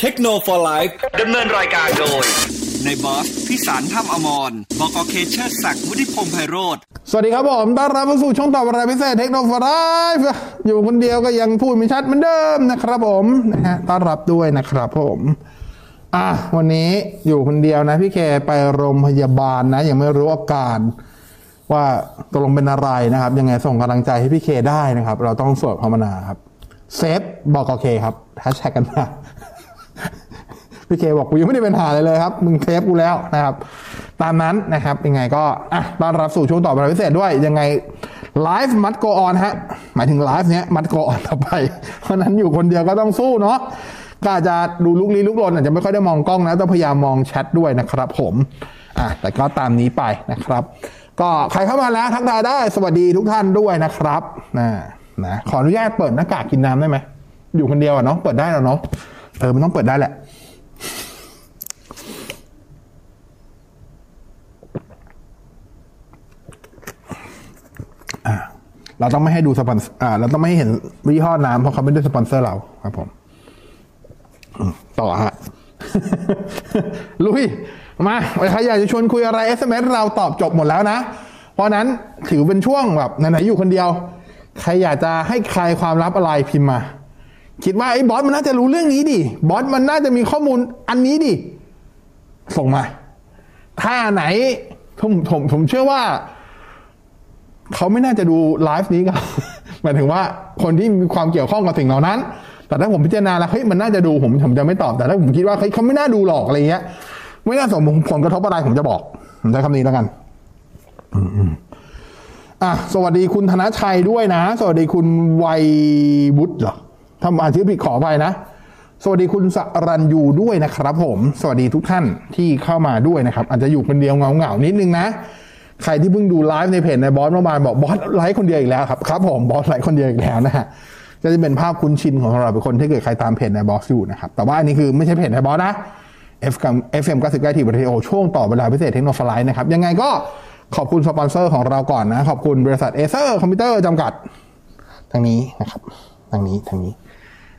เทคโนโลยีดำเนินรายการโดยในบอสพิสารถ้ำอมรบอกอเคเชอร์ศักดิ์วุฒิพงษ์ไพโรธสวัสดีครับผมต้อนรับเข้าสู่ช่องตอบอะไรพิเศษเทคโนโลยีอยู่คนเดียวก็ยังพูดไม่ชัดเหมือนเดิมนะครับผมนะฮะต้อนรับด้วยนะครับผมอะวันนี้อยู่คนเดียวนะพี่เคไปโรงพยาบาลนะ ยังไม่รู้อาการว่าตกลงเป็นอะไรนะครับ ยังไงส่งกำลังใจให้พี่เคได้นะครับ เราต้องสวดภาวนาครับเซฟบอกโอเคครับแฮชแท็กกันมา พี่เคบอกกูยังไม่ได้เป็นหาเลยเลยครับ มึงเทปกูแล้วนะครับ ตามนั้นนะครับยังไงก็อะต้อนรับสู่ช่วงต่อไปพิเศษด้วยยังไงไลฟ์มัดโกออนฮะหมายถึงไลฟ์เนี้ยมัดโกออนต่อไป เพราะนั้นอยู่คนเดียวก็ต้องสู้เนาะก็อาจจะดูลุกลี้ลุกลนอาจจะไม่ค่อยได้มองกล้องนะต้องพยายามมองแชทด้วยนะครับ ผมอะแต่ก็ตามนี้ไปนะครับ ก็ใครเข้ามาแล้วทักทายได้สวัสดีทุกท่านด้วยนะครับนะนะขออนุญาตเปิดหน้ากากกินน้ำได้ไหมอยู่คนเดียวอะเนาะเปิดได้แล้วเนาะเออมันต้องเปิดได้แหละ เราต้องไม่ให้ดูสปอนเซอร์อ่าเราต้องไม่ให้เห็นยี่ห้อน้ำเพราะเขาไม่ได้สปอนเซอร์เราครับผมอืมต่อฮะลุย มาใครอยากจะชวนคุยอะไร SMS เราตอบจบหมดแล้วนะ เพราะนั้นถือเป็นช่วงแบบไหนๆอยู่คนเดียว ใครอยากจะให้ใครความลับอะไรพิมพ์มา คิดว่าไอ้บอสมันน่าจะรู้เรื่องนี้ดิบอสมันน่าจะมีข้อมูลอันนี้ดิส่งมา ถ้าไหนผมผมผมเชื่อว่า เขาไม่น่าจะดูไลฟ์นี้กันหมายถึงว่าคนที่มีความเกี่ยวข้องกับสิ่งเหล่านั้น แต่ถ้าผมพิจารณาแล้วเฮ้ยมันน่าจะดูผมผมจะไม่ตอบแต่ถ้าผมคิดว่าเฮ้ยเขาไม่น่าดูหรอกอะไรเงี้ย ไม่น่าส่งผลกระทบอะไรผมจะบอกผมใช้คำนี้แล้วกันอะสวัสดีคุณธนชัยด้วยนะ สวัสดีคุณวัยบุตรเหรอถ้าอ่านชื่อผิดขอไปนะ สวัสดีคุณศรัณยูด้วยนะครับ ผม สวัสดีทุกท่านที่เข้ามาด้วยนะครับ อาจจะอยู่คนเดียวเหงาๆนิดนึงนะ ใครที่เพิ่งดูไลฟ์ในเพจนายบอสเมื่อวานบอกบอสไลฟ์คนเดียวอีกแล้วครับครับผมบอสไลฟ์คนเดียวอีกแล้วนะฮะก็จะเป็นภาพคุ้นชินของเราเป็นคนที่เกิดใครตามเพจนายบอสอยู่นะครับแต่ว่าอันนี้คือไม่ใช่เพจนายบอสนะ F กับ FM 99ทีวีโอช่วงต่อเวลาพิเศษเทคโนโลยีนะครับยังไงก็ขอบคุณสปอนเซอร์ของเราก่อนนะ ขอบคุณบริษัทเอเซอร์คอมพิวเตอร์จำกัดทางนี้นะครับทางนี้ทางนี้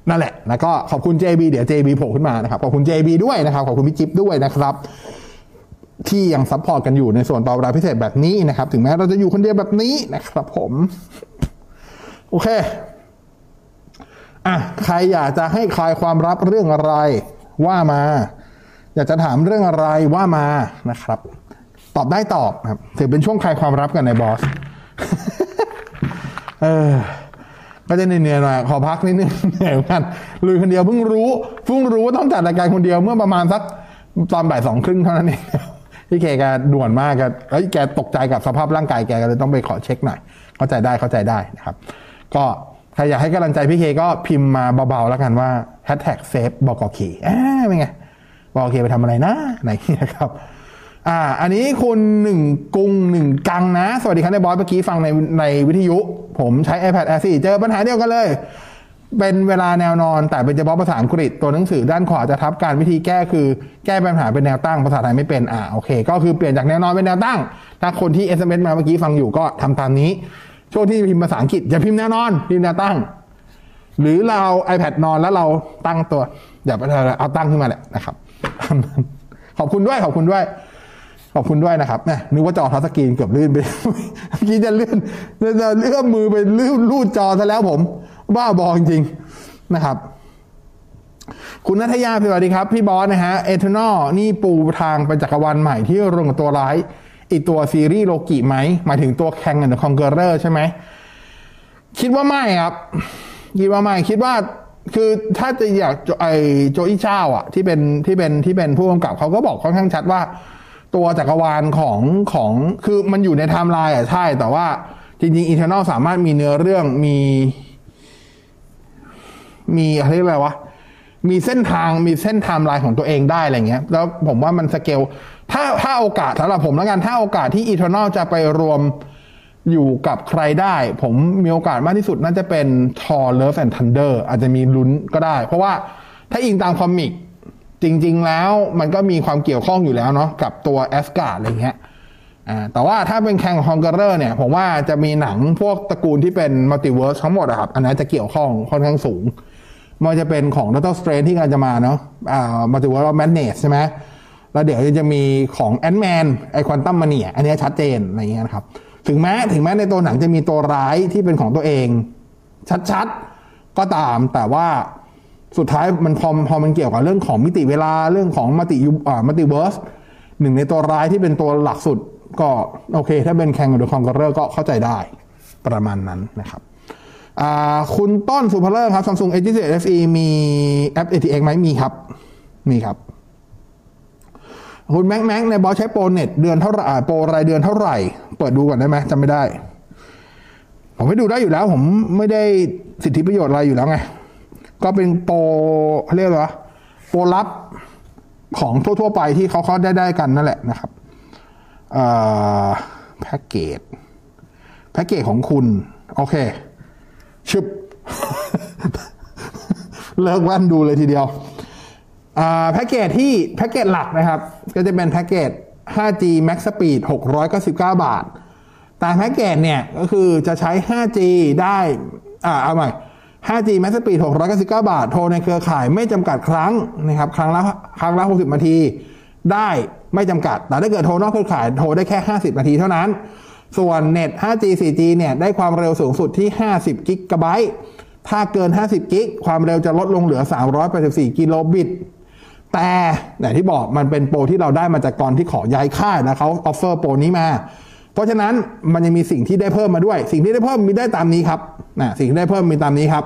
นั่นแหละ แล้วก็ขอบคุณ JB เดี๋ยว JB โผล่ขึ้นมานะครับ ขอบคุณ JB ด้วยนะครับ ขอบคุณพี่จิ๊บด้วยนะครับ ที่ยัง support กันอยู่ในส่วนต่อเวลาพิเศษแบบนี้นะครับ ถึงแม้เราจะอยู่คนเดียวแบบนี้นะครับผม โอเคอะใครอยากจะให้คลายความลับเรื่องอะไรว่ามา อยากจะถามเรื่องอะไรว่ามานะครับ ตอบได้ตอบครับถือเป็นช่วงคลายความลับกันในบอสเออก็จะเหนื่อยๆหน่อยขอพักนิดนึงเหนื่อยกันลุยคนเดียวเพิ่งรู้เพิ่งรู้ว่าต้องจัดรายการคนเดียวเมื่อประมาณสักตอนบ่ายสองครึ่งเท่านั้นเอง พี่เคแกด่วนมากแกเอ้ยแกตกใจกับสภาพร่างกายแกก็เลยต้องไปขอเช็คหน่อย เข้าใจได้เข้าใจได้นะครับ ก็ใครอยากให้กำลังใจพี่เคก็พิมพ์มาเบาๆแล้วกันว่าแฮชแท็กเซฟบอกอเคอ่าเป็นไงบอกอเคไปทำอะไรนะไหนนะครับอ่า อันนี้คุณหนึ่งกุงหนึ่งกังนะ สวัสดีครับในบอสเมื่อกี้ฟังในในวิทยุ ผมใช้ iPad Air 4เจอปัญหาเดียวกันเลย เป็นเวลาแนวนอน แต่เป็นเฉพาะภาษาอังกฤษตัวหนังสือด้านขวาจะทับการวิธีแก้คือแก้ปัญหาเป็นแนวตั้งภาษาไทยไม่เป็นอ่าโอเค ก็คือเปลี่ยนจากแนวนอนเป็นแนวตั้ง ถ้าคนที่ SMS มาเมื่อกี้ฟังอยู่ก็ทำตามนี้ ช่วงที่พิมพ์ภาษาอังกฤษอย่าพิมพ์แนวนอนพิมพ์แนวตั้ง หรือเราเอา iPad นอนแล้วเราตั้งตัวอย่าเอาตั้งขึ้นมาแหละนะครับ ขอบคุณด้วยขอบคุณด้วยขอบคุณด้วยนะครับแหนึกว่าจอทัชสกรีนเกือบลื่นไปเมื่อกี้จะเลื่อนจะเลื่อมมือไปลื่นลูดจอซะแล้วผม บ้าบอจริงๆนะครับ คุณนัทยาสวัสดีครับ พี่บอสนะฮะเอเทอร์นอลนี่ปูทางไปจักรวาลใหม่ที่ลงกับตัวร้าย อีกตัวซีรีส์โลกิไหมหมายถึงตัวแข่งกับคองเกอร์เรอร์ใช่ไหมคิดว่าไม่ครับ คิดว่าไม่คิดว่าคือถ้าจะอยากไอโจอี้เจ้าอะ ที่เป็นที่เป็นที่เป็นผู้กำกับเขาก็บอกค่อนข้างชัดว่า ตัวจักรวาลของของคือมันอยู่ในไทม์ไลน์อะใช่ แต่ว่าจริงๆอีเทอร์นอลสามารถมีเนื้อเรื่องมี มีอะไรอะไรวะมีเส้นทางมีเส้นไทม์ไลน์ของตัวเองได้อะไรเงี้ย แล้วผมว่ามันสเกลถ้าถ้าโอกาสสำหรับผมแล้วกันถ้าโอกาสที่ Eternal จะไปรวมอยู่กับใครได้ ผมมีโอกาสมากที่สุดน่าจะเป็น Thor Love and Thunder อาจจะมีลุ้นก็ได้ เพราะว่าถ้าอิงตาม comic จริง ๆ แล้วมันก็มีความเกี่ยวข้องอยู่แล้วเนาะกับตัวแอสการ์ดอะไรเงี้ยอ่าแต่ว่าถ้าเป็น Kang Conqueror เนี่ย ผมว่าจะมีหนังพวกตระกูลที่เป็น multiverse ทั้งหมดอะครับ อันนั้นจะเกี่ยวข้องค่อนข้างสูง มันจะเป็นของ Doctor Strange ที่กำลังจะมาเนาะอ่ามาถือว่าเรา Madness ใช่ไหมแล้วเดี๋ยวจะมีของ Ant-Man ไอ Quantumania อันนี้ชัดเจนอะไรเงี้ยนะครับ ถึงแม้ถึงแม้ในตัวหนังจะมีตัวร้ายที่เป็นของตัวเอง ชัดๆ ก็ตามแต่ว่าสุดท้ายมันพอพอมันเกี่ยวกับเรื่องของมิติเวลาเรื่องของ multi ยูอ่า multiverse หนึ่งในตัวร้ายที่เป็นตัวหลักสุดก็โอเค ถ้าเป็น Kang the Conqueror ก็เข้าใจได้ประมาณนั้นนะครับ คุณต้นสุภเลิศครับ Samsung A 7 FE มีแอป ATX ไหมมีครับ มีครับ คุณแม็กแม็กในบอสใช้โปรเน็ตเดือนเท่าไหร่โปรรายเดือนเท่าไหร่ เปิดดูก่อนได้ไหมจำไม่ได้ ผมไม่ดูได้อยู่แล้ว ผมไม่ได้สิทธิประโยชน์อะไรอยู่แล้วไง ก็เป็นโปรเขาเรียกว่าโปรลับของทั่ว ๆ ไปที่เขาเขาได้ได้กันนั่นแหละนะครับแพ็กเกจแพ็กเกจของคุณ โอเค ชึบ เลิกวันดูเลยทีเดียวแพ็กเกจที่แพ็กเกจหลักนะครับ ก็จะเป็นแพ็กเกจ 5G Max Speed 699 บาท แต่แพ็กเกจเนี่ย ก็คือจะใช้ 5G ได้อ่าเอาใหม่ 5G Max Speed 699 บาท โทรในเครือข่ายไม่จำกัดครั้งนะครับ ครั้งละครั้งละ 60 นาที ได้ไม่จำกัด แต่ถ้าเกิดโทรนอกเครือข่ายโทรได้แค่ 50 นาทีเท่านั้น ส่วนเน็ต 5G 4G เนี่ยได้ความเร็วสูงสุดที่ 50 กิกะไบต์ถ้าเกิน 50 กิก ความเร็วจะลดลงเหลือ 384 กิโลบิต แต่อย่างที่บอกมันเป็นโปรที่เราได้มาจากการที่ขอย้ายค่ายนะเขา offer โปรนี้มา เพราะฉะนั้นมันยังมีสิ่งที่ได้เพิ่มมาด้วย สิ่งที่ได้เพิ่มมีได้ตามนี้ครับนะสิ่งที่ได้เพิ่มมีตามนี้ครับ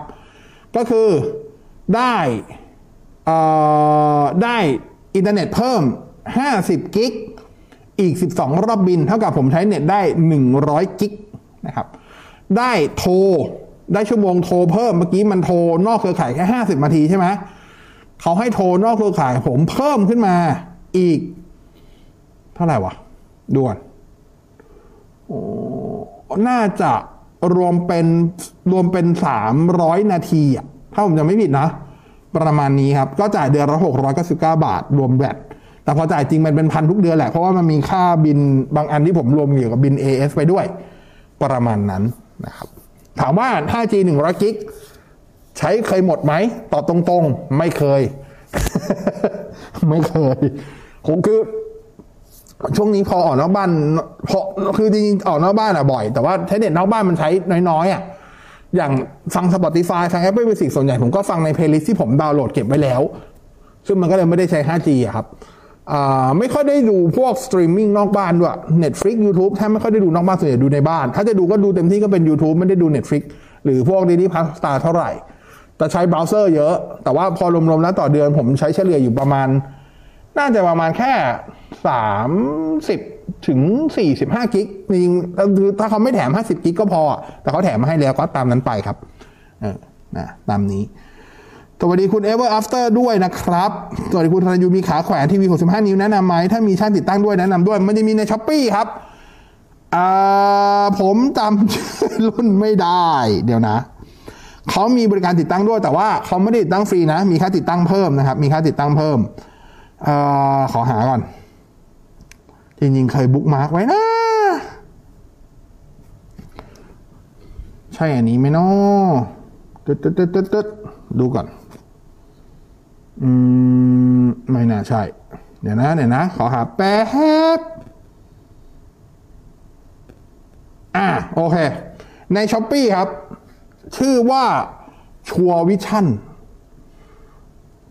ก็คือได้ได้อินเทอร์เน็ตเพิ่ม 50 กิก อีก 12 รอบบิล เท่ากับผมใช้เน็ตได้ 100 กิกนะครับได้โทร ได้ชั่วโมงโทรเพิ่มเมื่อกี้มันโทรนอกเครือข่ายแค่ 50นาทีใช่ไหมเขาให้โทรนอกเครือข่ายผมเพิ่มขึ้นมาอีก เท่าไหร่วะด่วนโอ้น่าจะรวมเป็นรวมเป็น 300 นาทีอะถ้าผมจะไม่ผิดนะ ประมาณนี้ครับ ก็จ่ายเดือนละ699 บาท รวมแบต แต่พอจ่ายจริงมันเป็นพันทุกเดือนแหละ เพราะว่ามันมีค่าบินบางอันที่ผมรวมเกี่กับบิน AS ไปด้วย ประมาณนั้นนะครับ ถามว่า 5G 100 กิก ใช้เคยหมดไหมตอบตรงๆ ไม่เคย ไม่เคยผมคือ ช่วงนี้พอออกนอกบ้านพอคือจริงๆออกนอกบ้านอะบ่อย แต่ว่าใช้เน็ตนอกบ้านมันใช้น้อยๆอะอย่างฟัง Spotify ฟัง Apple Music ส่วนใหญ่ผมก็ฟังใน playlist ที่ผมดาวน์โหลดเก็บไว้แล้ว ซึ่งมันก็เลยไม่ได้ใช้ 5G อะครับ ไม่ค่อยได้ดูพวกสตรีมมิ่งนอกบ้านด้วย Netflix YouTube แทบไม่ค่อยได้ดูนอกบ้านส่วนใหญ่ดูในบ้าน ถ้าจะดูก็ดูเต็มที่ก็เป็น YouTube ไม่ได้ดู Netflix หรือพวก Disney Plus Hotstar เท่าไหร่ แต่ใช้เบราว์เซอร์เยอะ แต่ว่าพอรวมๆแล้วต่อเดือนผมใช้เฉลี่ยอยู่ประมาณ น่าจะประมาณแค่สามสิบถึงสี่สิบห้ากิกจริงถ้าเขาไม่แถมห้าสิบกิกก็พอ แต่เขาแถมมาให้แล้วก็ตามนั้นไปครับเออนะตามนี้ สวัสดีคุณ Ever After ด้วยนะครับ สวัสดีคุณธนยูมีขาแขวนทีวี 65 นิ้วแนะนำไหมถ้ามีช่างติดตั้งด้วยแนะนำด้วย มันจะมีในช้อปปี้ครับอ่าผมจำรุ่นไม่ได้ เดี๋ยวนะ เขามีบริการติดตั้งด้วย แต่ว่าเขาไม่ได้ติดตั้งฟรีนะ มีค่าติดตั้งเพิ่มนะครับ มีค่าติดตั้งเพิ่มอขอหาก่อน จริงๆ เคย bookmark ไว้นะ ใช่อันนี้ไหมนาะตึ๊ดตึ๊ดตึ๊ดตึ๊ดตึ๊ดดูก่อน อืม ไม่น่าใช่ เดี๋ยวนะเดี๋ยวนะ ขอหาแป๊บอ่าโอเค ใน Shopee ครับ ชื่อว่าSure Vision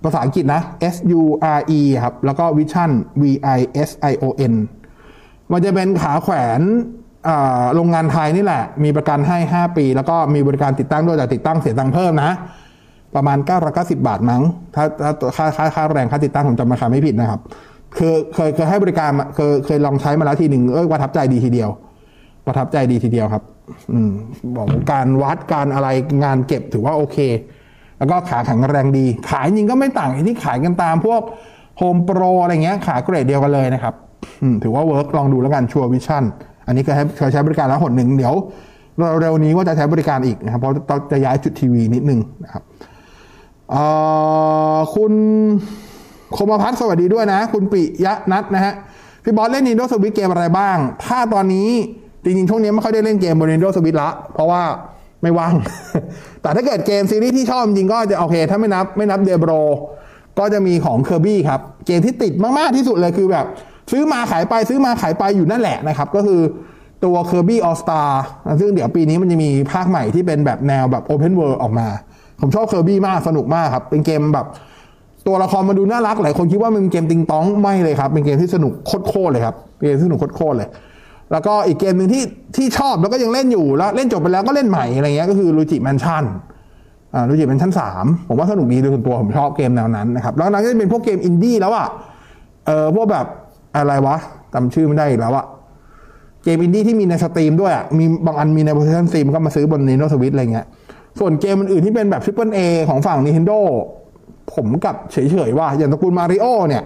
ภาษาอังกฤษนะ S U R E ครับ แล้วก็ Vision V I S I O N มันจะเป็นขาแขวนโรงงานไทยนี่แหละ มีประกันให้ 5 ปี แล้วก็มีบริการติดตั้งด้วยแต่ติดตั้งเสียตังค์เพิ่มนะ ประมาณ 990 บาทมั้ง ถ้าถ้าค่าค่าค่าแรงค่าติดตั้งผมจำราคาไม่ผิดนะครับ คือเคยเคยให้บริการเคยเคยลองใช้มาแล้วทีหนึ่งเออประทับใจดีทีเดียว ประทับใจดีทีเดียวครับ อืมบอกการวัดการอะไรงานเก็บถือว่าโอเค แล้วก็ขาแข็งแรงดี ขายจริงก็ไม่ต่างที่ขายกันตามพวก HomePro อะไรเงี้ยขาเกรดเดียวกันเลยนะครับถือว่า work ลองดูแล้วกัน Sure Vision อันนี้เคยเคยใช้บริการแล้วหนหนึ่งเดี๋ยวเร็วนี้ว่าจะใช้บริการอีกนะครับเพราะจะย้ายจุดทีวีนิดนึงนะครับ คุณคมพัฒน์สวัสดีด้วยนะ คุณปิยะนัทนะฮะ พี่บอสเล่นนินโดสวิตเกมอะไรบ้าง ถ้าตอนนี้จริงๆ ช่วงนี้ไม่ค่อยได้เล่นเกมบนนินโดสวิตละ เพราะว่าไม่ว่าง แต่ถ้าเกิดเกมซีรีส์ที่ชอบจริงก็จะโอเค ถ้าไม่นับไม่นับเดบโรก็จะมีของเคอร์บี้ครับ เกมที่ติดมาก ๆ ที่สุดเลยคือแบบ ซื้อมาขายไปซื้อมาขายไปอยู่นั่นแหละนะครับ ก็คือตัว Kirby All Star ซึ่งเดี๋ยวปีนี้มันจะมีภาคใหม่ที่เป็นแบบแนวแบบ Open World ออกมา ผมชอบ Kirby มากสนุกมากครับ เป็นเกมแบบ ตัวละครมาดูน่ารักหลายคนคิดว่ามันเป็นเกมติ๊งต๊อง ไม่เลยครับ เป็นเกมที่สนุกโคตรๆเลยครับเกมที่สนุกโคตรๆเลย แล้วก็อีกเกมหนึ่งที่ที่ชอบแล้วก็ยังเล่นอยู่แล้วเล่นจบไปแล้วก็เล่นใหม่อะไรเงี้ยก็คือ Luigi Mansion อ่า Luigi Mansion สามผมว่าสนุกดีโดยส่วนตัวผมชอบเกมแนวนั้นนะครับแล้วนั้นก็จะเป็นพวกเกมอินดี้แล้วอะเออพวกแบบอะไรวะจำชื่อไม่ได้อีกแล้วอะเกมอินดี้ที่มีใน Steam ด้วยอะมีบางอันมีใน PlayStation Steam ก็มาซื้อบน Nintendo Switch อะไรเงี้ย ส่วนเกมอื่นที่เป็นแบบ Triple A ของฝั่ง Nintendo ผมกับเฉยๆว่า อย่างตระกูลมาริโอเนี่ย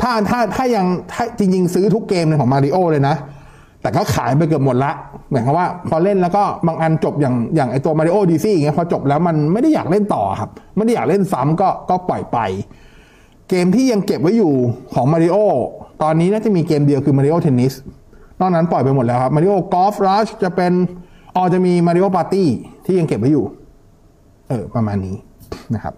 ถ้าถ้าถ้ายังถ้าจริง ๆ ซื้อทุกเกมในของมาริโอเลยนะ แต่ก็ขายไปเกือบหมดละหมือนกับว่า พอเล่นแล้วก็บางอันจบอย่างอย่างไอตัว Mario Odyssey อย่างเงี้ยพอจบแล้วมันไม่ได้อยากเล่นต่อครับ ไม่ได้อยากเล่นซ้ำก็ก็ปล่อยไป เกมที่ยังเก็บไว้อยู่ของมาริโอตอนนี้น่าจะมีเกมเดียวคือ Mario Tennisนอกนั้นปล่อยไปหมดแล้วครับ Mario Golf Rush จะเป็น อ๋อจะมี Mario Party ที่ยังเก็บไว้อยู่ เออ ประมาณนี้นะครับ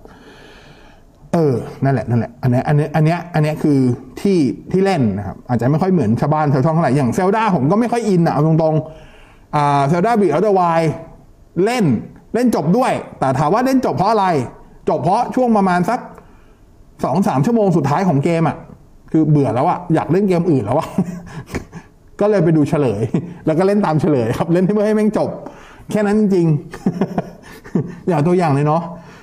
เออ นั่นแหละ นั่นแหละ อันนี้ อันนี้ อันเนี้ยอันเนี้ยคือที่ที่เล่นนะครับ อาจจะไม่ค่อยเหมือนชาวบ้านชาวช่องเท่าไหร่ อย่าง Zelda ผมก็ไม่ค่อยอินอะเอาตรงๆ อ่า Zelda Breath of the Wild เล่น เล่นจบด้วย แต่ถามว่าเล่นจบเพราะอะไร จบเพราะช่วงประมาณสักสองสามชั่วโมงสุดท้ายของเกมอะคือเบื่อแล้วอะอยากเล่นเกมอื่นแล้วอะ ก็เลยไปดูเฉลย แล้วก็เล่นตามเฉลยครับ เล่นให้เพื่อให้แม่งจบ แค่นั้นจริงอย่าตัวอย่างเลยเนาะ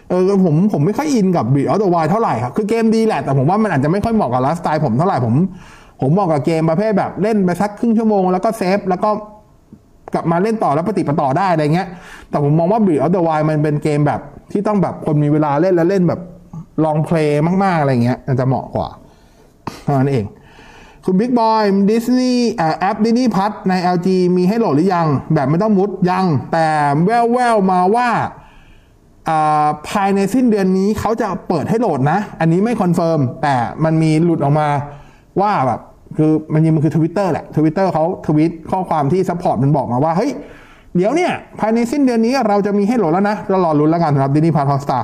เออผมผมไม่ค่อยอินกับบีออ t ต w วเท่าไหร่ครับคือเกมดีแหละ แต่ผมว่ามันอาจจะไม่ค่อยเหมาะกับไลฟ์สไตล์ผมเท่าไหร่ผมผมเหมาะกับเกมประเภทแบบเล่นไปสักครึ่งชั่วโมงแล้วก็ save แล้วก็กลับมาเล่นต่อแล้วปะติดปะต่อได้อะไรเงี้ย แต่ผมมองว่าบีออ t ต w วมันเป็นเกมแบบ ที่ต้องแบบคนมีเวลาเล่นแล้วเล่นแบบlong play มากๆอะไรเงี้ยมันจะเหมาะกว่าเท่านั้นเอง คุณบิ๊กบอย Disney app Disney Plus ใน LG มีให้โหลดหรือยัง แบบไม่ต้องมุดยัง แต่แววแววมาว่า ภายในสิ้นเดือนนี้เขาจะเปิดให้โหลดนะ อันนี้ไม่ confirm แต่มันมีหลุดออกมาว่าแบบคือมันยังมันคือทวิตเตอร์แหละทวิตเตอร์เขาทวิตข้อความที่ support มันบอกมาว่า เฮ้ย เดี๋ยวเนี่ย ภายในสิ้นเดือนนี้เราจะมีให้โหลดแล้วนะเรารอลุ้นแล้วกันสำหรับ Disney Plus Hotstar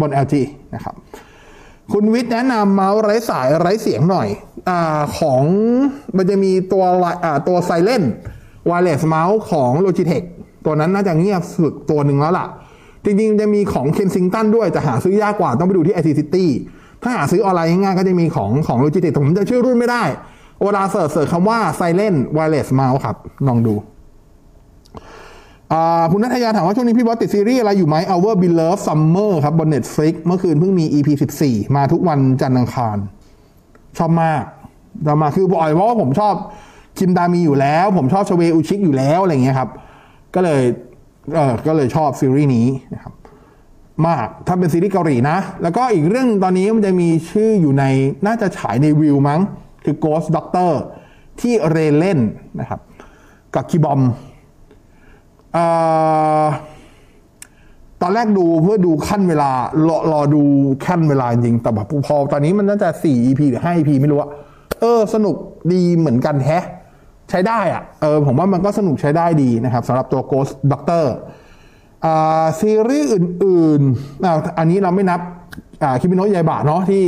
บน LG นะครับ คุณวิทย์แนะนำเมาส์ไร้สายไร้เสียงหน่อยอของมันจะมีตัวตัวไซเลนว i เลสเมาส์ของ Logitech ตัวนั้นน่าจะเงียบสุดตัวหนึ่งแล้วล่ะ จริงๆ จะมีของ Kensington ด้วยแต่หาซื้อยากกว่าต้องไปดูที่ IT City ถ้าหาซื้อออนไลน์ง่ายๆก็จะมีของของ Logitech แต่ผมจะชื่อรุ่นไม่ได้ เวลา search search คำว่า Silent Wireless Mouse ครับลองดู คุณนัทยาถามว่าช่วงนี้พี่บอสติดซีรีส์อะไรอยู่ไหม Our Beloved Summer ครับบน Netflix เมื่อคืนเพิ่งมี EP 14 มาทุกวันจันทร์อังคาร ชอบมากจะมาคือบ่อยเพราะว่าผมชอบคิมดามีอยู่แล้ว ผมชอบชเวอุชิกอยู่แล้วอะไรเงี้ยครับ ก็เลยเออก็เลยชอบซีรีส์นี้นะครับมากถ้าเป็นซีรีส์เกาหลีนะ แล้วก็อีกเรื่องตอนนี้มันจะมีชื่ออยู่ในน่าจะฉายในวิวมั้ง คือ Ghost Doctor ที่เรเล่นนะครับ กับคีบอม ตอนแรกดูเพื่อดูขั้นเวลารอรอดูขั้นเวลาจริงแต่แบบพอตอนนี้มันน่าจะสี่ EP หรือห้า EP ไม่รู้อะเออ สนุกดีเหมือนกันแฮะ ใช้ได้อะเออผมว่ามันก็สนุกใช้ได้ดีนะครับสำหรับตัว Ghost Doctor อ่าซีรีส์อื่นๆอ่าอันนี้เราไม่นับอ่าคิมิโนะยายบะเนาะที่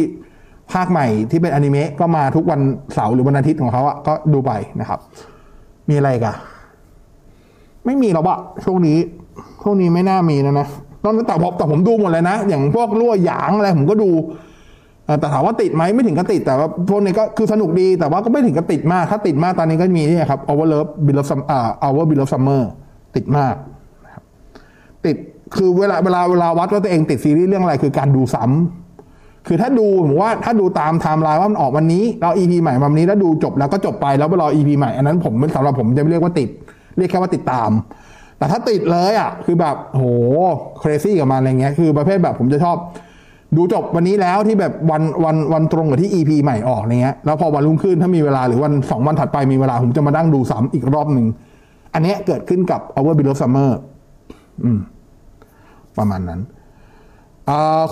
ภาคใหม่ที่เป็นอนิเมะก็มาทุกวันเสาร์หรือวันอาทิตย์ของเขาอะก็ดูไปนะครับ มีอะไรกัน ไม่มีหรอกอะช่วงนี้ช่วงนี้ไม่น่ามีนะนะตอนแต่ผมแต่ผมดูหมดเลยนะ อย่างพวกรั่วหยางอะไรผมก็ดูแต่ถามว่าติดไหมไม่ถึงกับติด แต่ว่าพวกนี้ก็คือสนุกดีแต่ว่าก็ไม่ถึงกับติดมาก ถ้าติดมากตอนนี้ก็มีนี่ครับ Over Love b e l o v e Summer อ่า Over b e l o v e Summer ติดมากติดคือเวลาเวลาเวลาวัดว่าตัวเองติดซีรีส์เรื่องอะไรคือการดูซ้ำคือถ้าดูผมว่าถ้าดูตามไทม์ไลน์ว่ามันออกวันนี้เรา EP ใหม่วันนี้แล้วดูจบแล้วก็จบไปแล้วไปรอ EP ใหม่อันนั้นผมสำหรับผมจะไม่เรียกว่าติด เรียกแค่ว่าติดตาม แต่ถ้าติดเลยอะคือแบบโหเครซี่กับมันอะไรเงี้ยคือประเภทแบบผมจะชอบ ดูจบวันนี้แล้วที่แบบวันวันวันตรงกับที่ EP ใหม่ออกเนี้ยแล้วพอวันรุ่งขึ้นถ้ามีเวลาหรือวันสองวันถัดไปมีเวลาผมจะมาดั้งดูซ้ำอีกรอบหนึ่งอันเนี้ยเกิดขึ้นกับ Our Below Summer อืม ประมาณนั้น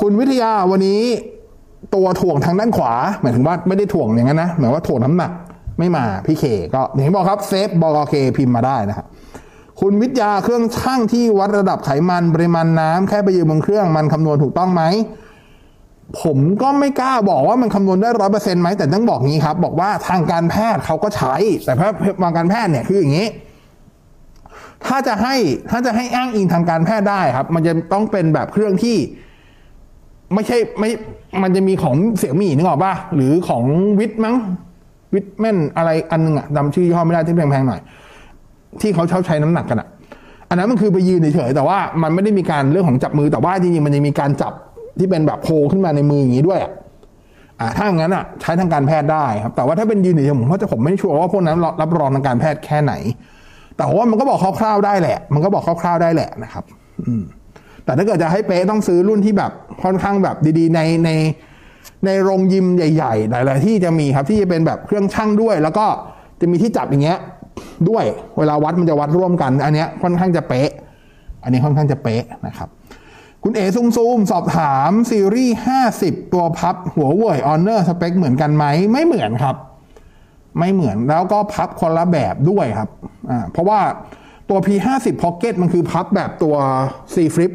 คุณวิทยาวันนี้ตัวถ่วงทางด้านขวา หมายถึงว่าไม่ได้ถ่วงอย่างนั้นนะหมายว่าถ่วงน้ำหนัก ไม่มาพี่เคก็อย่างที่บอกครับเซฟบอลเคพิมพ์มาได้นะครับคุณวิทยาเครื่องช่างที่วัดระดับไขมันปริมาณน้ำแค่ไปยืนบนเครื่องมันคำนวณถูกต้องไหมผมก็ไม่กล้าบอกว่ามันคำนวณได้ร้อยเปอร์เซ็นต์ไหมแต่ต้องบอกงี้ครับ บอกว่าทางการแพทย์เขาก็ใช้ แต่พทางการแพทย์เนี่ยคืออย่างนี้ ถ้าจะให้ถ้าจะให้อ้างอิงทางการแพทย์ได้ครับ มันจะต้องเป็นแบบเครื่องที่ ไม่ใช่ไม่ มันจะมีของเสี่ยมี่นึกออกป่ะหรือของวิทมั้ง วิทแมนอะไรอันนึงอะจำชื่อยี่ห้อไม่ได้ที่แพงๆหน่อย ที่เขาเช่าใช้น้ำหนักกันอะอันนั้นมันคือไปยืนเฉยๆแต่ว่ามันไม่ได้มีการเรื่องของจับมือแต่ว่าจริงๆมันจะมีการจับที่เป็นแบบโผล่ขึ้นมาในมืออย่างนี้ด้วยอ่าถ้าอย่างนั้นอะใช้ทางการแพทย์ได้ครับ แต่ว่าถ้าเป็นยืนเฉยผมก็จะผมไม่ชัวร์ว่าพวกนั้นรับรองทางการแพทย์แค่ไหน แต่ว่ามันก็บอกคร่าวๆได้แหละ มันก็บอกคร่าวๆได้แหละนะครับ อืมแต่ถ้าเกิดจะให้เป๊ะต้องซื้อรุ่นที่แบบค่อนข้างแบบดีๆ ในใน ในโรงยิมใหญ่ ๆ หลาย ๆ ที่จะมีครับที่จะเป็นแบบเครื่องชั่งด้วย แล้วก็จะมีที่จับอย่างเงี้ยด้วยเวลาวัดมันจะวัดร่วมกัน อันเนี้ยค่อนข้างจะเป๊ะ อันนี้ค่อนข้างจะเป๊ะนะครับ คุณเอซุมซูมสอบถามซีรีส์ 50 ตัวพับ Huawei Honor สเปคเหมือนกันไหมไม่เหมือนครับ ไม่เหมือนแล้วก็พับคนละแบบด้วยครับอ่าเพราะว่าตัว P50 Pocket มันคือพับแบบตัว C Flip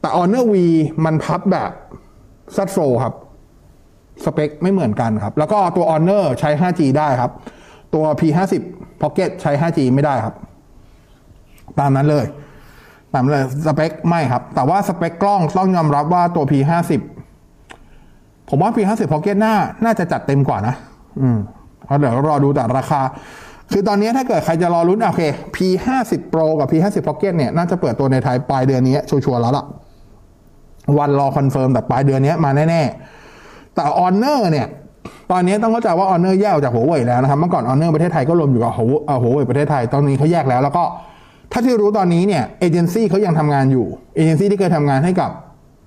แต่ Honor V มันพับแบบ z f l o ครับ สเปคไม่เหมือนกันครับ แล้วก็ตัว Honor ใช้ 5G ได้ครับ ตัว P50 Pocket ใช้ 5G ไม่ได้ครับ ตามนั้นเลย ตามเลยสเปคไม่ครับ แต่ว่าสเปคกล้องต้องยอมรับว่าตัว P50 ผมว่า P50 Pocket หน้าน่าจะจัดเต็มกว่านะ อืมเราเดี๋ยวรอดูแต่ราคา คือตอนนี้ถ้าเกิดใครจะรอลุ้นโอเค P50 Pro กับ P50 Pocket เนี่ยน่าจะเปิดตัวในไทยปลายเดือนนี้ชัวร์ๆแล้วล่ะ วันรอ confirm แต่ปลายเดือนนี้มาแน่ๆ แต่ Honor เนี่ยตอนนี้ต้องเข้าใจว่า Honor แยกออกจากหัวเว่ยแล้วนะครับเมื่อก่อน Honor ประเทศไทยก็รวมอยู่กับหัวเว่ยประเทศไทยตอนนี้เขาแยกแล้วแล้วก็ถ้าที่รู้ตอนนี้เนี่ยเอเจนซี่เขายังทำงานอยู่เอเจนซี่ที่เคยทำงานให้กับ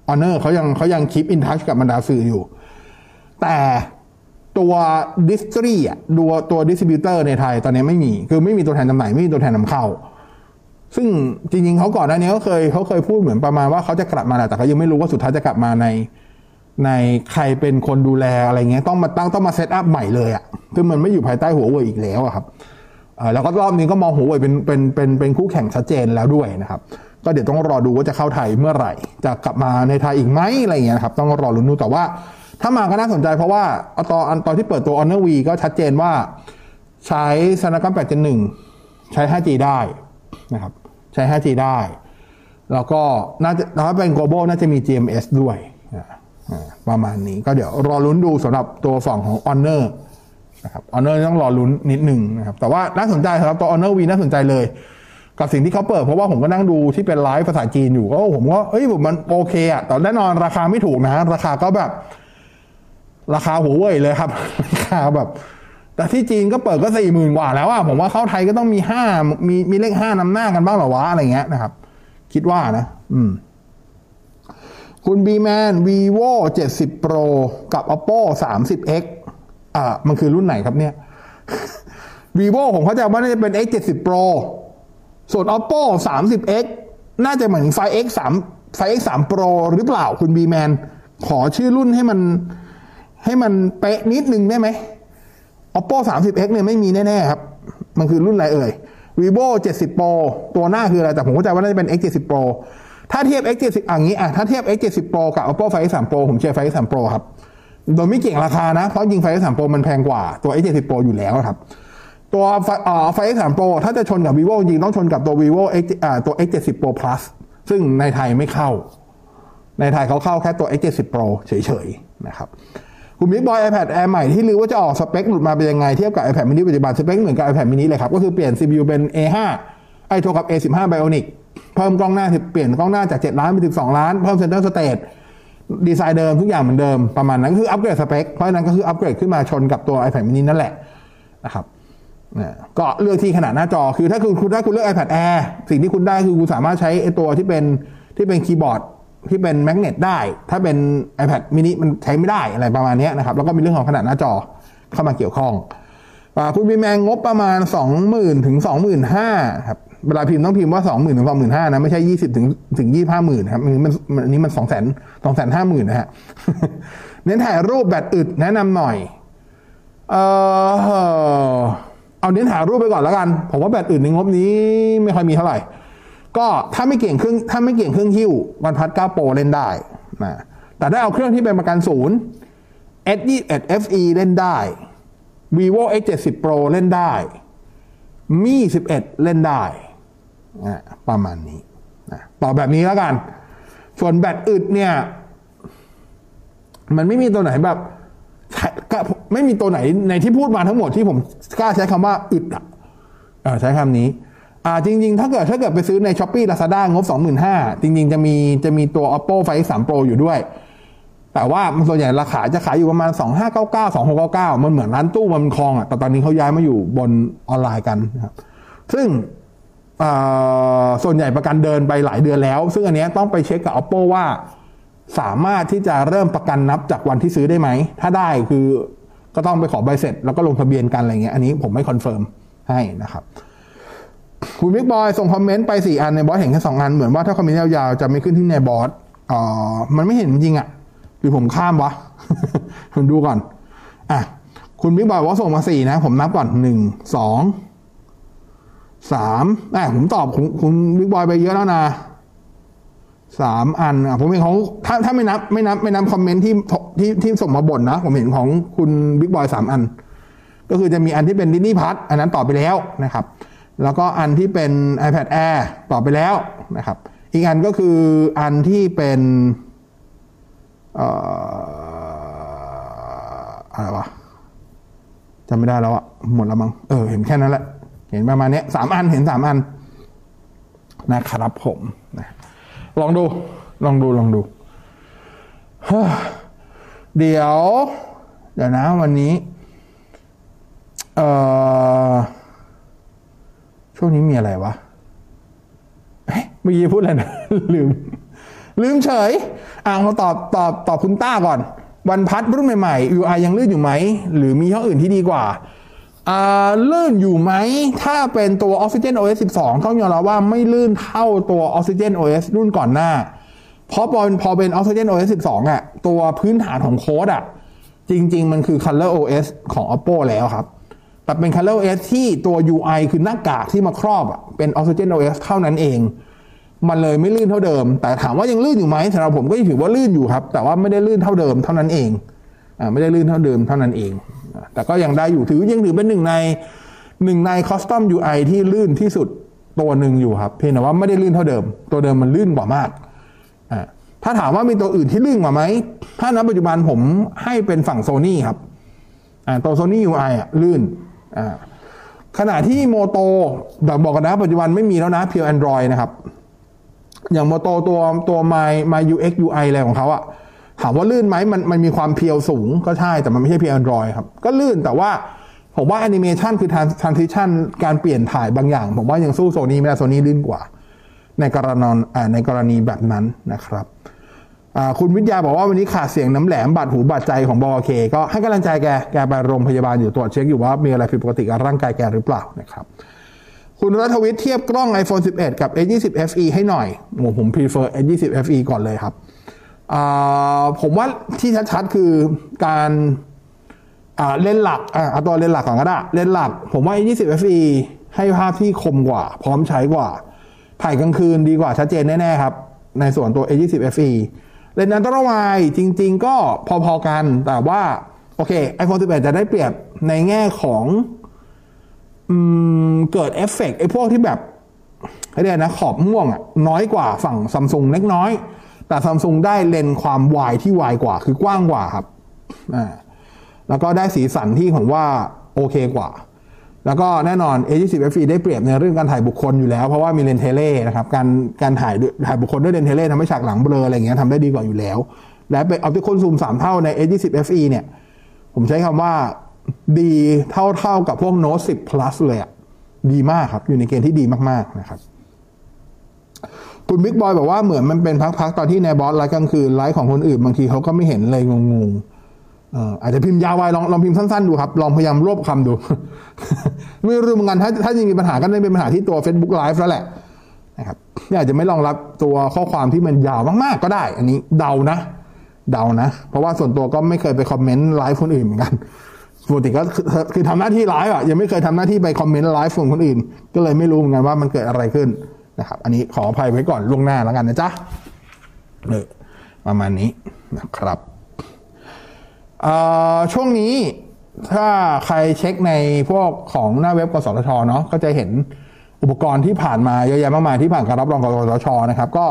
Honor เขายังเขายัง keep in touch กับบรรดาสื่ออยู่ แต่ตัว distri อะตัวตัว distributor ในไทยตอนนี้ไม่มี คือไม่มีตัวแทนจำหน่ายไม่มีตัวแทนนำเข้า ซึ่งจริงๆเขาก่อนหน้านี้เขาเคยเขาเคยพูดเหมือนประมาณว่าเขาจะกลับมาแหละแต่เขายังไม่รู้ว่าสุดท้ายจะกลับมาใน ในใครเป็นคนดูแลอะไรเงี้ยต้องมาตั้งต้องมา set up ใหม่เลยอะคือมันไม่อยู่ภายใต้หัวเว่ยอีกแล้วอะครับแล้วก็รอบนี้ก็มองหัวเว่ยเป็นเป็นเป็นเป็นคู่แข่งชัดเจนแล้วด้วยนะครับ ก็เดี๋ยวต้องรอดูว่าจะเข้าไทยเมื่อไหร่ จะกลับมาในไทยอีกไหมอะไรเงี้ยครับต้องรอลุ้นดูแต่ว่า ถ้ามาก็น่าสนใจเพราะว่าตอนตอนที่เปิดตัว Honor V ก็ชัดเจนว่าใช้ Snapdragon 8 Gen 1ใช้ 5G ได้นะครับ ใช้ 5G ได้ แล้วก็น่าจะถ้าเป็น global น่าจะมี GMS ด้วย ประมาณนี้ก็เดี๋ยวรอลุ้นดูสำหรับตัวฝั่งของ Honor นะครับ Honor ต้องรอลุ้นนิดหนึ่งนะครับ แต่ว่าน่าสนใจสำหรับตัว Honor V น่าสนใจเลย กับสิ่งที่เขาเปิด เพราะว่าผมก็นั่งดูที่เป็นไลฟ์ภาษาจีนอยู่ก็ผมก็เอ้ยผมมันโอเคอะแต่แน่นอนราคาไม่ถูกนะ ราคาก็แบบ ราคาหัวเว่ยเลยครับ ราคาแบบ แต่ที่จีนก็เปิดก็สี่หมื่นกว่าแล้วอะผมว่าเข้าไทยก็ต้องมีห้ามีมีเลขห้านำหน้ากันบ้างหรอวะอะไรเงี้ยนะครับ คิดว่านะ อืม คุณ B Man vivo 70 Pro กับ oppo 30x อ่า มันคือรุ่นไหนครับเนี่ย vivo ผมเข้าใจว่าน่าจะเป็น x 70 pro ส่วน oppo 30x น่าจะเหมือนไฟ x 3ไฟ x 3 pro หรือเปล่าคุณ B Man ขอชื่อรุ่นให้มัน ให้มันเป๊ะนิดนึงได้ไหม oppo 30x เนี่ยไม่มีแน่ ๆ ครับ มันคือรุ่นอะไรเอ่ย vivo 70 pro ตัวหน้าคืออะไร แต่ผมเข้าใจว่าน่าจะเป็น x 70 pro ถ้าเทียบ x 70อย่างนี้อะถ้าเทียบ x 70 pro กับ oppo ไฟ x 3 pro ผมเชียร์ไฟ x 3 pro ครับ โดยไม่เกี่ยงราคานะ เพราะยิงไฟ x 3 pro มันแพงกว่าตัว x 70 pro อยู่แล้วครับ ตัวไฟ x 3 pro ถ้าจะชนกับ vivo จริงต้องชนกับตัว vivo x อ่าตัว x 70 pro plus ซึ่งในไทยไม่เข้า ในไทยเขาเข้าแค่ตัว x 70 pro เฉยๆนะครับคุณบิ๊กบอย iPad Air ใหม่ที่รู้ว่าจะออกสเปคหลุดมาเป็นยังไง เทียบกับ iPad mini ปัจจุบัน สเปคเหมือนกับ iPad mini เลยครับ ก็คือเปลี่ยน CPU เป็น A5 ไอโทรกับ A15 Bionic เพิ่มกล้องหน้าเปลี่ยนกล้องหน้าจาก 7 ล้านเป็น12 ล้าน เพิ่ม Center Stage ดีไซน์เดิมทุกอย่างเหมือนเดิมประมาณนั้นคืออัปเกรดสเปคเพราะฉะนั้นก็คืออัปเกรดขึ้นมาชนกับตัว iPad mini นั่นแหละนะครับก็เลือกที่ขนาดหน้าจอคือถ้าคุณถ้าคุณเลือก iPad Air สิ่งที่คุณได้คือคุณสามารถใช้ตัวที่เป็นที่เป็นคีย์บอร์ดที่เป็น magnet ได้ ถ้าเป็น iPad mini มันใช้ไม่ได้อะไรประมาณนี้นะครับ แล้วก็มีเรื่องของขนาดหน้าจอเข้ามาเกี่ยวข้องคุณมีแมงงบประมาณ 20,000 ถึง 25,000 ครับ เวลาพิมพ์ต้องพิมพ์ว่า20,000ถึง25,000นห้านะ ไม่ใช่20ถึงถึง25,000ครับมันอันนี้มัน2 0 0 0 0 2 5 0 0 0 0นห้าหมื่นนะฮะเน้นถ่ายรูปแบตอึดแนะนำหน่อย เออเอาเน้นหายรูปไปก่อนแล้วกัน ผมว่าแบตอื่นในงบนี้ไม่ค่อยมีเท่าไหร่ ก็ถ้าไม่เก่งเครื่องถ้าไม่เก่งเครื่องหิ้ววันพัด9 Pro เล่นได้นะแต่ถ้าเอาเครื่องที่เป็นประกันศูนย์ S21 FE เล่นได้ vivo X70 Pro เล่นได้มี11 เล่นได้ นะประมาณนี้นะต่อแบบนี้แล้วกัน ส่วนแบตอึดเนี่ย มันไม่มีตัวไหนแบบไม่มีตัวไหนในที่พูดมาทั้งหมดที่ผมกล้าใช้คำว่าอึดอะใช้คำนี้อ่าจริง ๆ ถ้าเกิดถ้าเกิดไปซื้อใน s h อ p e e Lazada งบ 25,000 จริง ๆ จะมีจะมีตัว Oppo Find 3 Pro อยู่ด้วย แต่ว่ามันส่วนใหญ่ราคาจะขายอยู่ประมาณ 2599 2699 มันเหมือนร้านตู้มาบุญครองอะแต่ตอนนี้เขาย้ายมาอยู่บนออนไลน์กันนะครับ ซึ่ง ส่วนใหญ่ประกันเดินไปหลายเดือนแล้ว ซึ่งอันนี้ต้องไปเช็คกับ Oppo ว่า สามารถที่จะเริ่มประกันนับจากวันที่ซื้อได้ไหม ถ้าได้คือก็ต้องไปขอใบเสร็จ แล้วก็ลงทะเบียนกันอะไรเงี้ยอันนี้ผมไม่ confirm ให้นะครับคุณบิ๊กบอยส่ง comment ไปสี่อันนายบอสเห็นแค่สองอัน เหมือนว่าถ้า comment ยาวๆ จะไม่ขึ้นที่นายบอสอ๋อมันไม่เห็นจริงอะ หรือผมข้ามวะผมดูก่อน อะ คุณบิ๊กบอยว่าส่งมาสี่นะ ผมนับก่อนหนึ่ง สามอะผมตอบคุณคุณบิ๊กบอยไปเยอะแล้วนะสามอันอะผมเห็นของถ้าถ้าไม่นับไม่นับไม่นับคอมเมนต์ที่ที่ที่ส่งมาบ่นนะ ผมเห็นของคุณบิ๊กบอยสามอัน ก็คือจะมีอันที่เป็นดินี่พัทอันนั้นตอบไปแล้วนะครับ แล้วก็อันที่เป็น iPad Air ตอบไปแล้วนะครับ อีกอันก็คืออันที่เป็นเอ่ออะไรวะจำไม่ได้แล้วอะหมดแล้วมั้งเออเห็นแค่นั้นแหละ เห็นประมาณนี้สามอันเห็นสามอันนะครับผมนะลองดูลองดูลองดูเดี๋ยว เดี๋ยวนะวันนี้เอ่อช่วงนี้มีอะไรวะเมื่อกี้พูดอะไรนะลืม ลืมเฉยอ่าเขาตอบตอบตอบคุณต้าก่อน วันพัดรุ่นใหม่ๆ UI ยังเลื่นอยู่ไหม หรือมีช่องอื่นที่ดีกว่า ลื่นอยู่ไหม ถ้าเป็นตัว Oxygen OS 12 ต้องยอมรับว่าไม่ลื่นเท่าตัว Oxygen OS รุ่นก่อนหน้า เพราะพอพอเป็น Oxygen OS 12อะ ตัวพื้นฐานของโค้ดอะ จริง ๆ มันคือ Color OS ของ Oppo แล้วครับ แต่เป็น Color OS ที่ตัว UI คือหน้ากากที่มาครอบอะ เป็น Oxygen OS เท่านั้นเอง มันเลยไม่ลื่นเท่าเดิม แต่ถามว่ายังลื่นอยู่ไหมสำหรับผมก็ยังถือว่าลื่นอยู่ครับ แต่ว่าไม่ได้ลื่นเท่าเดิมเท่านั้นเอง อ่า ไม่ได้ลื่นเท่าเดิมเท่านั้นเอง แต่ก็ยังได้อยู่ถือยังถือเป็นหนึ่งในหนึ่งในคอสตอม UI ที่ลื่นที่สุดตัวหนึ่งอยู่ครับ เพียงแต่ว่าไม่ได้ลื่นเท่าเดิม ตัวเดิมมันลื่นกว่ามากอ่าถ้าถามว่ามีตัวอื่นที่ลื่นกว่าไหม ถ้าณปัจจุบันผมให้เป็นฝั่งโซนี่ครับอ่าตัวโซนี่ UI อะลื่นอ่าขณะที่ Moto แต่บอกก่อนนะปัจจุบันไม่มีแล้วนะเพียว Android นะครับ อย่าง Moto ตัวตัว My My UX UI อะไรของเขาอะ ถามว่าลื่นไหมมันมันมีความ pure สูงก็ใช่แต่มันไม่ใช่ pure Android ครับ ก็ลื่นแต่ว่าผมว่าแอนิเมชันคือ transition การเปลี่ยนถ่ายบางอย่าง ผมว่ายังสู้โซนี่ไม่ได้โซนี่ลื่นกว่า ในกรณีในกรณีแบบนั้นนะครับคุณวิทยาบอกว่าวันนี้ขาดเสียงน้ำแหลมบาดหูบาดใจของบอเคก็ให้กำลังใจแก แกไปโรงพยาบาลอยู่ตรวจเช็คอยู่ว่ามีอะไรผิดปกติกับร่างกายแกหรือเปล่านะครับ คุณรัฐวิทย์เทียบกล้อง iPhone 11 กับ S20 FE ให้หน่อยโอ้ผม prefer S20 FE ก่อนเลยครับ ผมว่าที่ชัดๆคือการเล่นหลักอ่าเอาตัวเล่นหลักก่อนก็ได้เล่นหลัก ผมว่า S20 FE ให้ภาพที่คมกว่า พร้อมใช้กว่า ถ่ายกลางคืนดีกว่าชัดเจนแน่ๆครับ ในส่วนตัว S20 FE เลนส์ ultra wide จริง ๆ ก็พอๆกัน แต่ว่า โอเค iPhone 11 จะได้เปรียบในแง่ของอเกิดเอฟเฟกต์ไอ้พวกที่แบบเรียกนะขอบม่วงอะน้อยกว่าฝั่งซัมซุงเล็กน้อย แต่ซัมซุงได้เลนส์ความ wide ที่ wide กว่า คือกว้างกว่าครับอ่าแล้วก็ได้สีสันที่ผมว่าโอเคกว่า แล้วก็แน่นอน A20 FE ได้เปรียบในเรื่องการถ่ายบุคคลอยู่แล้ว เพราะว่ามีเลนส์ tele นะครับ การการถ่ายถ่ายบุคคลด้วยเลนส์ tele ทำให้ฉากหลังเบลออะไรอย่างเงี้ยทำได้ดีกว่าอยู่แล้ว และเป็น optical zoom 3 เท่าใน S20 FE เนี่ย ผมใช้คำว่าดีเท่าเท่ากับพวก Note 10 plus เลยอะดีมากครับ อยู่ในเกณฑ์ที่ดีมากๆนะครับ คุณบิ๊กบอยบอกว่าเหมือนมันเป็นพักๆตอนที่นายบอสไลฟ์กลางคืนไลฟ์ของคนอื่นบางทีเขาก็ไม่เห็นเลยงงๆอออาจจะพิมพ์ยาวไว้ลองลองพิมพ์สั้นๆดูครับ ลองพยายามรวบคำดู ไม่รู้เหมือนกันถ้าถ้ายังมีปัญหาก็น่าจะเป็นปัญหาที่ตัว Facebook Live แล้วแหละนะครับเนี่ยอาจจะไม่รองรับตัวข้อความที่มันยาวมากๆก็ได้ อันนี้เดานะ เดานะ เพราะว่าส่วนตัวก็ไม่เคยไป comment live คนอื่นเหมือนกันปกติก็คือทำหน้าที่ไลฟ์อะยังไม่เคยทำหน้าที่ไป comment live ของคนอื่น ก็เลยไม่รู้เหมือนกันว่ามันเกิดอะไรขึ้น นะครับ อันนี้ขออภัยไว้ก่อนล่วงหน้าแล้วกันนะจ๊ะเออประมาณนี้นะครับช่วงนี้ถ้าใครเช็คในพวกของหน้าเว็บกสทชเนาะก็จะเห็นอุปกรณ์ที่ผ่านมาเยอะแยะมากมายที่ผ่านการรับรองกสทชนะครับ ก็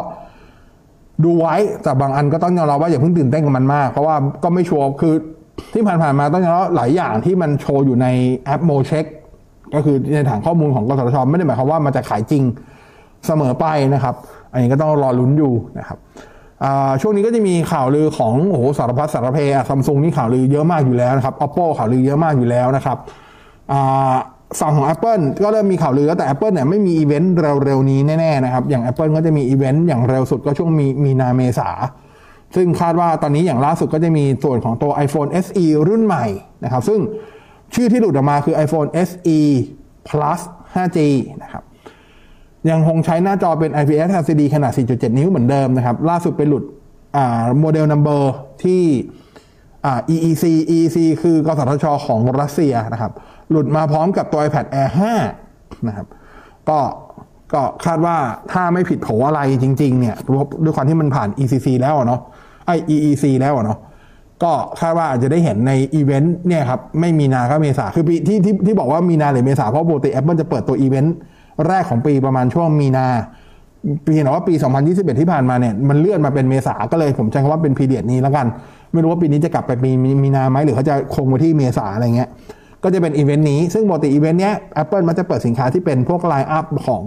ดูไว้แต่บางอันก็ต้องยอมรับว่าอย่าเพิ่งตื่นเต้นกับมันมาก เพราะว่าก็ไม่ชัวร์คือที่ผ่านๆมาต้องยอมรับหลายอย่างที่มันโชว์อยู่ในแอปโมเช็คก็คือในฐานข้อมูลของกสทชไม่ได้หมายความว่ามันจะขายจริง เสมอไปนะครับ อันนี้ก็ต้องรอลุ้นอยู่นะครับช่วงนี้ก็จะมีข่าวลือของโอ้โหสารพัดสารเพซัมซุงนี่ข่าวลือเยอะมากอยู่แล้วนะครับ oppo ข่าวลือเยอะมากอยู่แล้วนะครับฝั่งของ Apple ก็เริ่มมีข่าวลือแล้วแต่ Apple เนี่ยไม่มีอีเวนต์เร็วๆนี้แน่ๆนะครับ อย่าง Apple ก็จะมีอีเวนต์อย่างเร็วสุดก็ช่วงมีมีนาเมษา ซึ่งคาดว่าตอนนี้อย่างล่าสุดก็จะมีส่วนของตัว iPhone SE รุ่นใหม่นะครับ ซึ่งชื่อที่หลุดออกมาคือ iPhone SE Plus 5G นะครับ ยังคงใช้หน้าจอเป็น IPS LCD ขนาด 4.7 นิ้วเหมือนเดิมนะครับ ล่าสุดไปหลุด model number ที่อ่า EEC EEC คือกสทช ของรัสเซียนะครับ หลุดมาพร้อมกับตัว iPad Air 5 นะครับ ก็ก็คาดว่าถ้าไม่ผิดโผอะไรจริง ๆ เนี่ยด้วยความที่มันผ่าน ECC แล้วเนาะไอ EEC แล้วเนาะก็คาดว่าอาจจะได้เห็นในอีเวนต์เนี่ยครับ ไม่มีนาก็เมษาคือปีที่ที่ที่บอกว่ามีนาหรือเมษาเพราะปกติ Apple จะเปิดตัวอีเวนต์ แรกของปีประมาณช่วงมีนาปีแต่ว่าปี 2021 ที่ผ่านมาเนี่ยมันเลื่อนมาเป็นเมษาก็เลยผมใช้คำว่าเป็น period นี้แล้วกัน ไม่รู้ว่าปีนี้จะกลับไปมีมีนาไหมหรือเขาจะคงไว้ที่เมษาอะไรเงี้ยก็จะเป็นอีเวนต์นี้ ซึ่งปกติอีเวนต์เนี้ย Apple มันจะเปิดสินค้าที่เป็นพวก line up ของ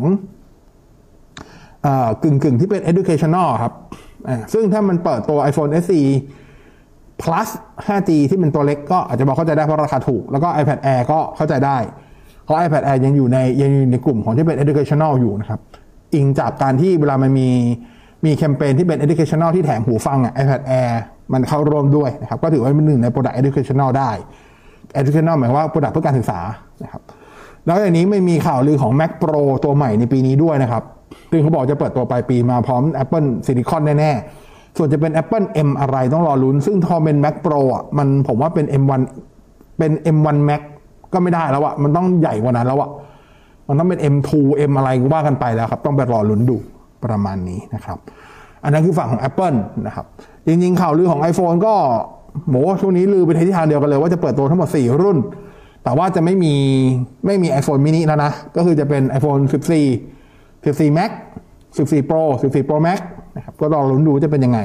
กึ่งกึ่งที่เป็น educational ครับซึ่งถ้ามันเปิดตัว iPhone SE plus 5G ที่เป็นตัวเล็กก็อาจจะบอกเข้าใจได้เพราะราคาถูก แล้วก็ iPad Air ก็เข้าใจได้ เพราะ iPad Air ยังอยู่ในยังอยู่ในกลุ่มของที่เป็น educational อยู่นะครับ อิงจากการที่เวลามันมีมีแคมเปญที่เป็น educational ที่แถมหูฟังอะ iPad Air มันเข้าร่วมด้วยนะครับ ก็ถือว่าเป็นหนึ่งใน product educational ได้ educational หมายว่า product เพื่อการศึกษานะครับแล้วอย่างนี้ไม่มีข่าวลือของ Mac Pro ตัวใหม่ในปีนี้ด้วยนะครับซึ่งเขาบอกจะเปิดตัวปลายปีมาพร้อม Apple Silicon แน่ๆ ส่วนจะเป็น Apple M อะไรต้องรอลุ้น ซึ่งทอเป็น Mac Pro อะ มันผมว่าเป็น M1 เป็น M1 Mac ก็ไม่ได้แล้วอะมันต้องใหญ่กว่านั้นแล้วอะมันต้องเป็น M2 M อะไรว่ากันไปแล้วครับ ต้องไปรอลุ้นดูประมาณนี้นะครับ อันนั้นคือฝั่งของ Apple นะครับ จริงๆ ข่าวลือของ iPhone ก็โหช่วงนี้ลือไปทิศทางเดียวกันเลยว่าจะเปิดตัวทั้งหมด 4 รุ่น แต่ว่าจะไม่มีไม่มี iPhone mini แล้วนะ ก็คือจะเป็น iPhone 14 14 Max 14 Pro 14 Pro Max นะครับ ก็รอลุ้นดูจะเป็นยังไง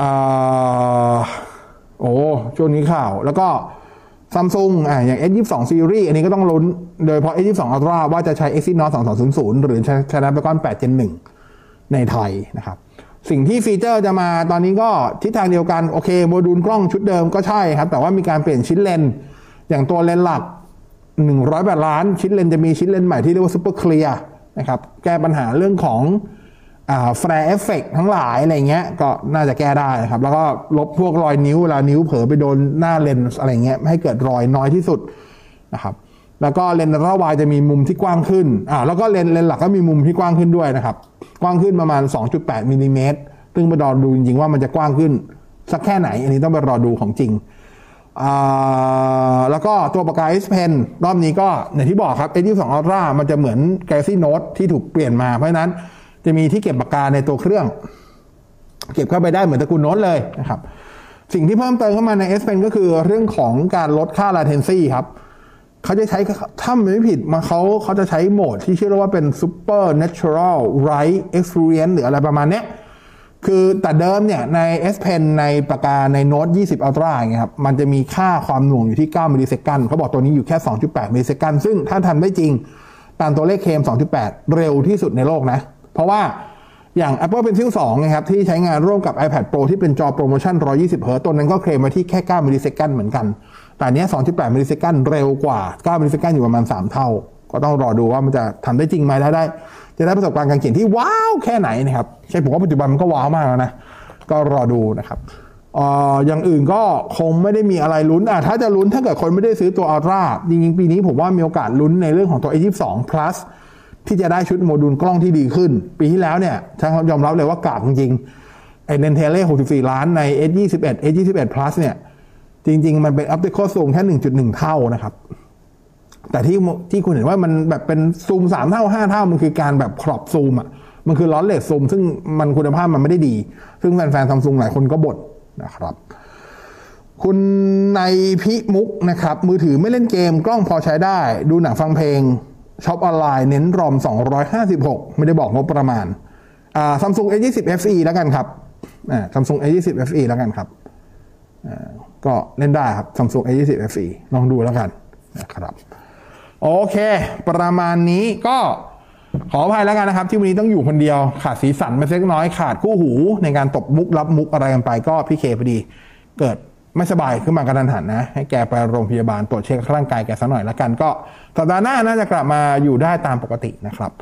อ่าโอ้ช่วงนี้ข่าวแล้วก็ ซัมซุงอ่าอย่าง S22 Series อันนี้ก็ต้องลุ้น โดยเฉพาะ S22 Ultra ว่าจะใช้ Exynos 2200 หรือใช้ Snapdragon 8 Gen 1 ในไทยนะครับ สิ่งที่ฟีเจอร์จะมาตอนนี้ก็ทิศทางเดียวกัน โอเคโมดูลกล้องชุดเดิมก็ใช่ครับ แต่ว่ามีการเปลี่ยนชิ้นเลน อย่างตัวเลนหลัก 108 ล้าน ชิ้นเลนจะมีชิ้นเลนใหม่ที่เรียกว่า Super Clear นะครับ แก้ปัญหาเรื่องของ flare effect ทั้งหลายอะไรเงี้ยก็น่าจะแก้ได้นะครับ แล้วก็ลบพวกรอยนิ้วเวลานิ้วเผลอไปโดนหน้าเลนส์อะไรเงี้ยให้เกิดรอยน้อยที่สุดนะครับแล้วก็เลนส์ระวายจะมีมุมที่กว้างขึ้นอ่าแล้วก็เลนส์เลนส์หลักก็มีมุมที่กว้างขึ้นด้วยนะครับ กว้างขึ้นประมาณ 2.8มิลลิเมตรซึ่งไปรอดูจริงๆว่ามันจะกว้างขึ้น สักแค่ไหน อันนี้ต้องไปรอดูของจริงอ่าแล้วก็ตัวปากกา S Pen รอบนี้ก็อย่างที่บอกครับ S22 Ultra มันจะเหมือน Galaxy Note ที่ถูกเปลี่ยนมาเพราะฉะนั้น จะมีที่เก็บปากกาในตัวเครื่อง เก็บเข้าไปได้เหมือนตระกูลโน้ตเลยนะครับสิ่งที่เพิ่มเติมเข้ามาใน S Pen ก็คือเรื่องของการลดค่า latency ครับเขาจะใช้ถ้าไม่ผิดมาเขาเขาจะใช้โหมดที่ชื่อว่าเป็น super natural write experience หรืออะไรประมาณเนี้ยคือแต่เดิมเนี่ยใน S Pen ในปากกาใน Note 20 Ultra อย่างเงี้ยครับมันจะมีค่าความหน่วงอยู่ที่ 9 มิลลิเซคันเขาบอกตัวนี้อยู่แค่ 2.8 millisecond ซึ่งถ้าทำได้จริง ตามตัวเลขเคม 2.8 เร็วที่สุดในโลกนะ เพราะว่าอย่าง Apple Pencil 2นะครับที่ใช้งานร่วมกับ iPad Pro ที่เป็นจอโปรโมชั่น 120เฮิรตซ์ตัวนั้นก็เคลมมาที่แค่ 9 millisecond เหมือนกัน แต่เนี้ย 2.8 millisecond เร็วกว่า 9 millisecond อยู่ประมาณ 3 เท่า ก็ต้องรอดูว่ามันจะทำได้จริงไหมได้ได้ จะได้ประสบการณ์การเขียนที่ wow แค่ไหนนะครับ ใช่ผมว่าปัจจุบันมันก็ wow มากแล้วนะ ก็รอดูนะครับอออย่างอื่นก็คงไม่ได้มีอะไรลุ้นอะถ้าจะลุ้นถ้าเกิดคนไม่ได้ซื้อตัว Ultra จริงๆปีนี้ผมว่ามีโอกาสลุ้นในเรื่องของตัว A22 Plus ที่จะได้ชุดโมดูลกล้องที่ดีขึ้น ปีที่แล้วเนี่ยช่างยอมรับเลยว่ากากจริงๆไอเนนเทเล่64 ล้านใน S21 S21 Plus เนี่ยจจริง ๆ มันเป็น optical zoom แค่ 1.1 เท่านะครับ แต่ที่ที่คุณเห็นว่ามันแบบเป็นซูมสามเท่าห้าเท่า มันคือการแบบครอบซูมอะมันคือล้อเลสซูม ซึ่งมันคุณภาพมันไม่ได้ดี ซึ่งแฟนๆซัมซุงหลายคนก็บ่นนะครับคุณในพิมุกนะครับ มือถือไม่เล่นเกมกล้องพอใช้ได้ ดูหนังฟังเพลง ช็อปออนไลน์เน้นรอม 256 ไม่ได้บอกงบประมาณอ่าซัมซุง A20 FE แล้วกันครับอ่าซัมซุง A20 FE แล้วกันครับอ่าก็เล่นได้ครับซัมซุง A20 FE ลองดูแล้วกันนะครับ โอเค ประมาณนี้ก็ขออภัยแล้วกันนะครับ ที่วันนี้ต้องอยู่คนเดียว ขาดสีสันไปเล็กน้อยขาดคู่หู ในการตบมุกรับมุกอะไรกันไปก็พี่เคพอดี เกิด ไม่สบายขึ้นมากระทันหันนะ ให้แกไปโรงพยาบาลตรวจเช็คร่างกายแกสักหน่อยล้วกันก็สัปดาห์หน้าน่าจะกลับมาอยู่ได้ตามปกตินะครับ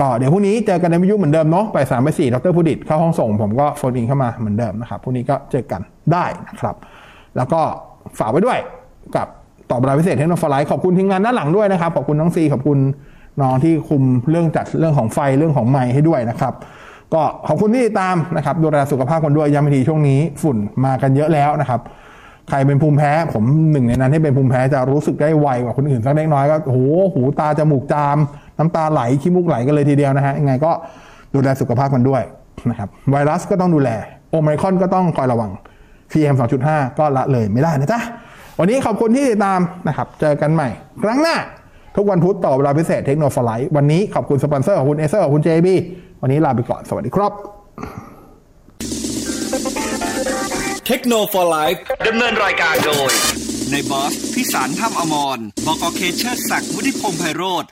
ก็เดี๋ยวพรุ่งนี้เจอกันในวิทยุเหมือนเดิมเนาะไปสามไปสี่ดรพุดิตเข้าห้องส่ง ผมก็โฟนอินเข้ามาเหมือนเดิมนะครับพรุ่งนี้ก็เจอกันได้นะครับ แล้วก็ฝากไว้ด้วยกับตอบรายพิเศษเทคโนโลยีขอบคุณทีมงานด้านหลังด้วยนะครับขอบคุณน้องซีขอบคุณน้องที่คุมเรื่องจัดเรื่องของไฟเรื่องของไม้ให้ด้วยนะครับก็ขอบคุณที่ตามนะครับดูแลสุขภาพกันด้วยย้ำอีกทีช่วงนี้ฝุ่นมากันเยอะแล้วนะครับ ใครเป็นภูมิแพ้ ผมหนึ่งในนั้นที่เป็นภูมิแพ้จะรู้สึกได้ไวกว่าคนอื่นสักเล็กน้อยก็โอ้โหหูตาจมูกจาม น้ำตาไหลขี้มูกไหลกันเลยทีเดียวนะฮะยังไงก็ดูแลสุขภาพกันด้วยนะครับไวรัสก็ต้องดูแลโอไมคอนก็ต้องคอยระวัง PM 2.5 ก็ละเลยไม่ได้นะจ๊ะ วันนี้ขอบคุณที่ติดตามนะครับ เจอกันใหม่ ครั้งหน้า ทุกวันพุธต่อเวลาพิเศษเทคโนโลยีวันนี้ขอบคุณสปอนเซอร์ของคุณเอเซอร์ของคุณ JB วันนี้ลาไปก่อน สวัสดีครับ ทคโนโลยีดำเนินรายการโดย ในบอสพิสารถ้ำอมร บกเคเชอร์ศักดิ์วุฒิพงษ์ไพโรธ